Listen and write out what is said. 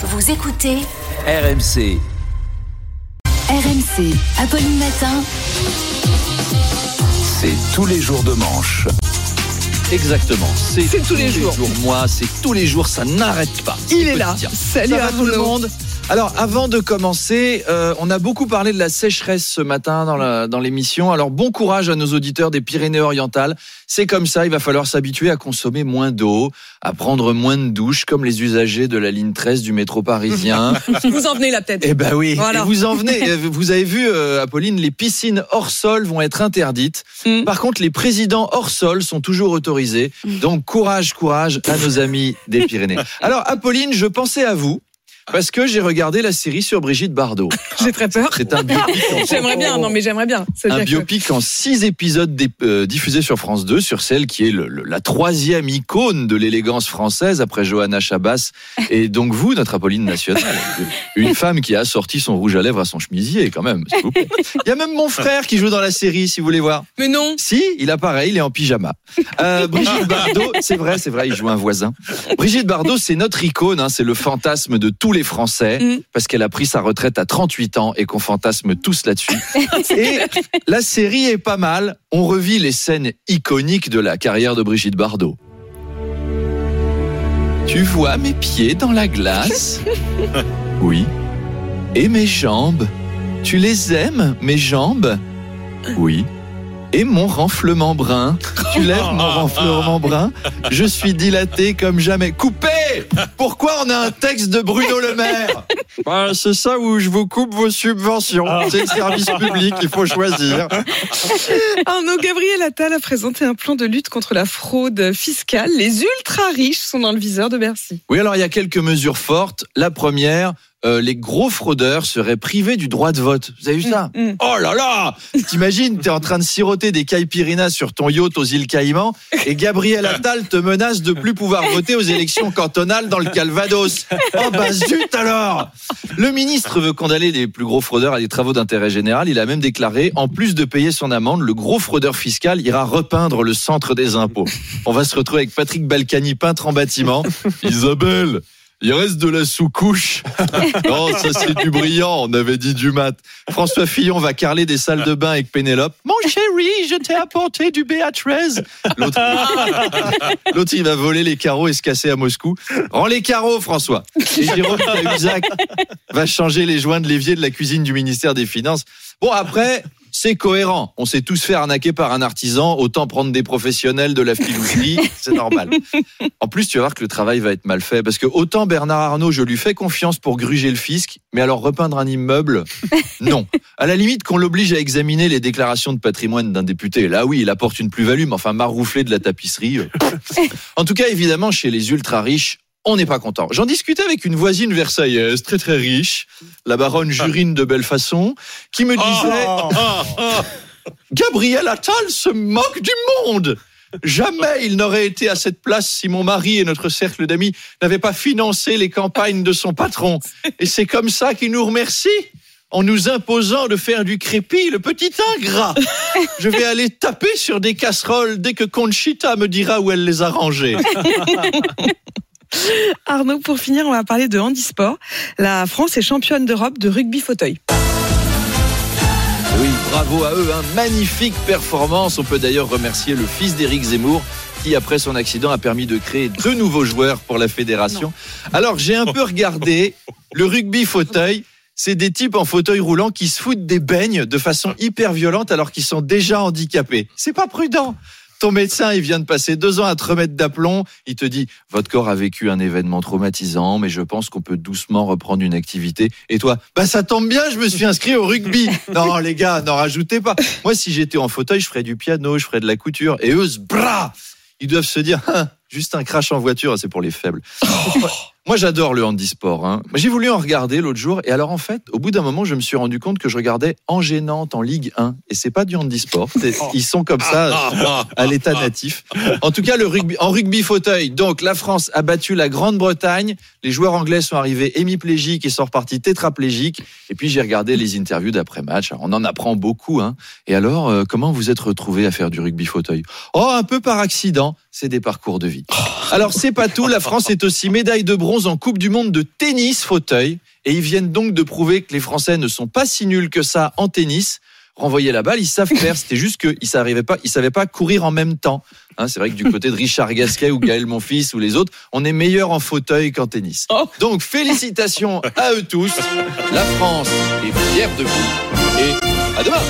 Vous écoutez RMC. RMC. Apolline Matin. C'est tous les jours de manche. Exactement. C'est tous les jours. Moi, c'est tous les jours, ça n'arrête pas. Il est là. Salut Ça va tout le monde alors, avant de commencer, euh, on a beaucoup parlé de la sécheresse ce matin dans la- dans l'émission. Alors, bon courage à nos auditeurs des Pyrénées-Orientales. C'est comme ça, il va falloir s'habituer à consommer moins d'eau, à prendre moins de douches, comme les usagers de la ligne 13 du métro parisien. Vous en venez là peut-être. Eh ben oui. Voilà. Vous en venez. euh, Vous avez vu, euh, Apolline, les piscines hors sol vont être interdites. Mm. Par contre, les présidents hors sol sont toujours autorisés. Donc courage, courage à nos amis des Pyrénées. Alors, Apolline, je pensais à vous. Parce que j'ai regardé la série sur Brigitte Bardot. J'ai très peur. C'est un biopic. en- J'aimerais bien, non mais j'aimerais bien. un que- biopic en six épisodes euh, diffusés sur France 2 sur celle qui est le- le- la troisième icône de l'élégance française après Johanna Chabas et donc vous, notre Apolline nationale. Une femme qui a sorti son rouge à lèvres à son chemisier quand même. Il y a même mon frère qui joue dans la série si vous voulez voir. Mais non. Si, il a pareil, il est en pyjama. Euh, Brigitte Bardot, c'est vrai, c'est vrai, il joue un voisin. Brigitte Bardot, c'est notre icône, hein, c'est le fantasme de tous les Français, Mm. parce qu'elle a pris sa retraite à 38 ans et qu'on fantasme tous là-dessus. Et la série est pas mal. On revit les scènes iconiques de la carrière de Brigitte Bardot. Tu vois mes pieds dans la glace? Oui. Et mes jambes? Tu les aimes, mes jambes? Oui. Et mon renflement brun Tu lèves mon renflement brun Je suis dilaté comme jamais. Coupé Pourquoi on a un texte de Bruno Le Maire? Bah, C'est ça où je vous coupe vos subventions. C'est le service public, il faut choisir. Arnaud Gabriel Attal a présenté un plan de lutte contre la fraude fiscale. Les ultra riches sont dans le viseur de Bercy. Oui, alors il y a quelques mesures fortes. La première, euh, les gros fraudeurs seraient privés du droit de vote. Vous avez vu ça Mm. Oh là là T'imagines, t'es en train de siroter des caipirinhas sur ton yacht aux îles Caïmans et Gabriel Attal te menace de plus pouvoir voter aux élections cantonales dans le Calvados. Oh bah zut alors Le ministre veut condamner les plus gros fraudeurs à des travaux d'intérêt général. Il a même déclaré, en plus de payer son amende, le gros fraudeur fiscal ira repeindre le centre des impôts. On va se retrouver avec Patrick Balkany, peintre en bâtiment. Isabelle il reste de la sous-couche. Non, ça c'est du brillant, on avait dit du mat. François Fillon va carler des salles de bain avec Pénélope. Mon chéri, je t'ai apporté du BA13. L'autre, l'autre, il va voler les carreaux et se casser à Moscou. Rends les carreaux, François. Et Jérôme Cahuzac va changer les joints de l'évier de la cuisine du ministère des Finances. Bon, après, c'est cohérent. On sait tous faire arnaquer par un artisan, autant prendre des professionnels de la filouserie, c'est normal. En plus, tu vas voir que le travail va être mal fait, parce que autant Bernard Arnault, je lui fais confiance pour gruger le fisc, mais alors repeindre un immeuble, non. À la limite qu'on l'oblige à examiner les déclarations de patrimoine d'un député, là oui, il apporte une plus-value, mais enfin maroufler de la tapisserie. euh. En tout cas, évidemment, chez les ultra riches, on n'est pas content. J'en discutais avec une voisine versaillaise, très très riche, la baronne Jurine de Bellefaçon, qui me disait Gabriel Attal se moque du monde. Jamais il n'aurait été à cette place si mon mari et notre cercle d'amis n'avaient pas financé les campagnes de son patron. Et c'est comme ça qu'il nous remercie en nous imposant de faire du crépi, le petit ingrat. Je vais aller taper sur des casseroles dès que Conchita me dira où elle les a rangées. Arnaud, pour finir, on va parler de handisport. La France est championne d'Europe de rugby fauteuil. Oui, bravo à eux, hein. magnifique performance. On peut d'ailleurs remercier le fils d'Éric Zemmour qui, après son accident, a permis de créer deux nouveaux joueurs pour la fédération. Alors, j'ai un peu regardé le rugby fauteuil. C'est des types en fauteuil roulant qui se foutent des beignes de façon hyper violente alors qu'ils sont déjà handicapés. C'est pas prudent. Ton médecin, il vient de passer deux ans à te remettre d'aplomb. Il te dit, votre corps a vécu un événement traumatisant, mais je pense qu'on peut doucement reprendre une activité. Et toi, bah ça tombe bien, je me suis inscrit au rugby. Non, les gars, n'en rajoutez pas. Moi, si j'étais en fauteuil, je ferais du piano, je ferais de la couture. Et eux, bras, ils doivent se dire, Hein, juste un crash en voiture, c'est pour les faibles. Moi, j'adore le handisport. Hein. J'ai voulu en regarder l'autre jour. Et alors, en fait, au bout d'un moment, je me suis rendu compte que je regardais en gênante en Ligue 1. Et c'est pas du handisport. C'est- Ils sont comme ça à l'état natif. En tout cas, le rugby, en rugby fauteuil. Donc, la France a battu la Grande-Bretagne. Les joueurs anglais sont arrivés hémiplégiques et sont repartis tétraplégiques. Et puis, j'ai regardé les interviews d'après-match. On en apprend beaucoup. Hein. Et alors, euh, comment vous êtes retrouvés à faire du rugby fauteuil? Oh, un peu par accident. C'est des parcours de vie. Alors, c'est pas tout. La France est aussi médaille de bronze en Coupe du Monde de tennis fauteuil. Et ils viennent donc de prouver que les Français ne sont pas si nuls que ça en tennis. Renvoyer la balle, ils savent faire. C'était juste qu'ils ne savaient pas, ils savaient pas courir en même temps. Hein, c'est vrai que du côté de Richard Gasquet ou Gaël Monfils ou les autres, on est meilleur en fauteuil qu'en tennis. Oh. Donc félicitations à eux tous. La France est fière de vous. Et à demain.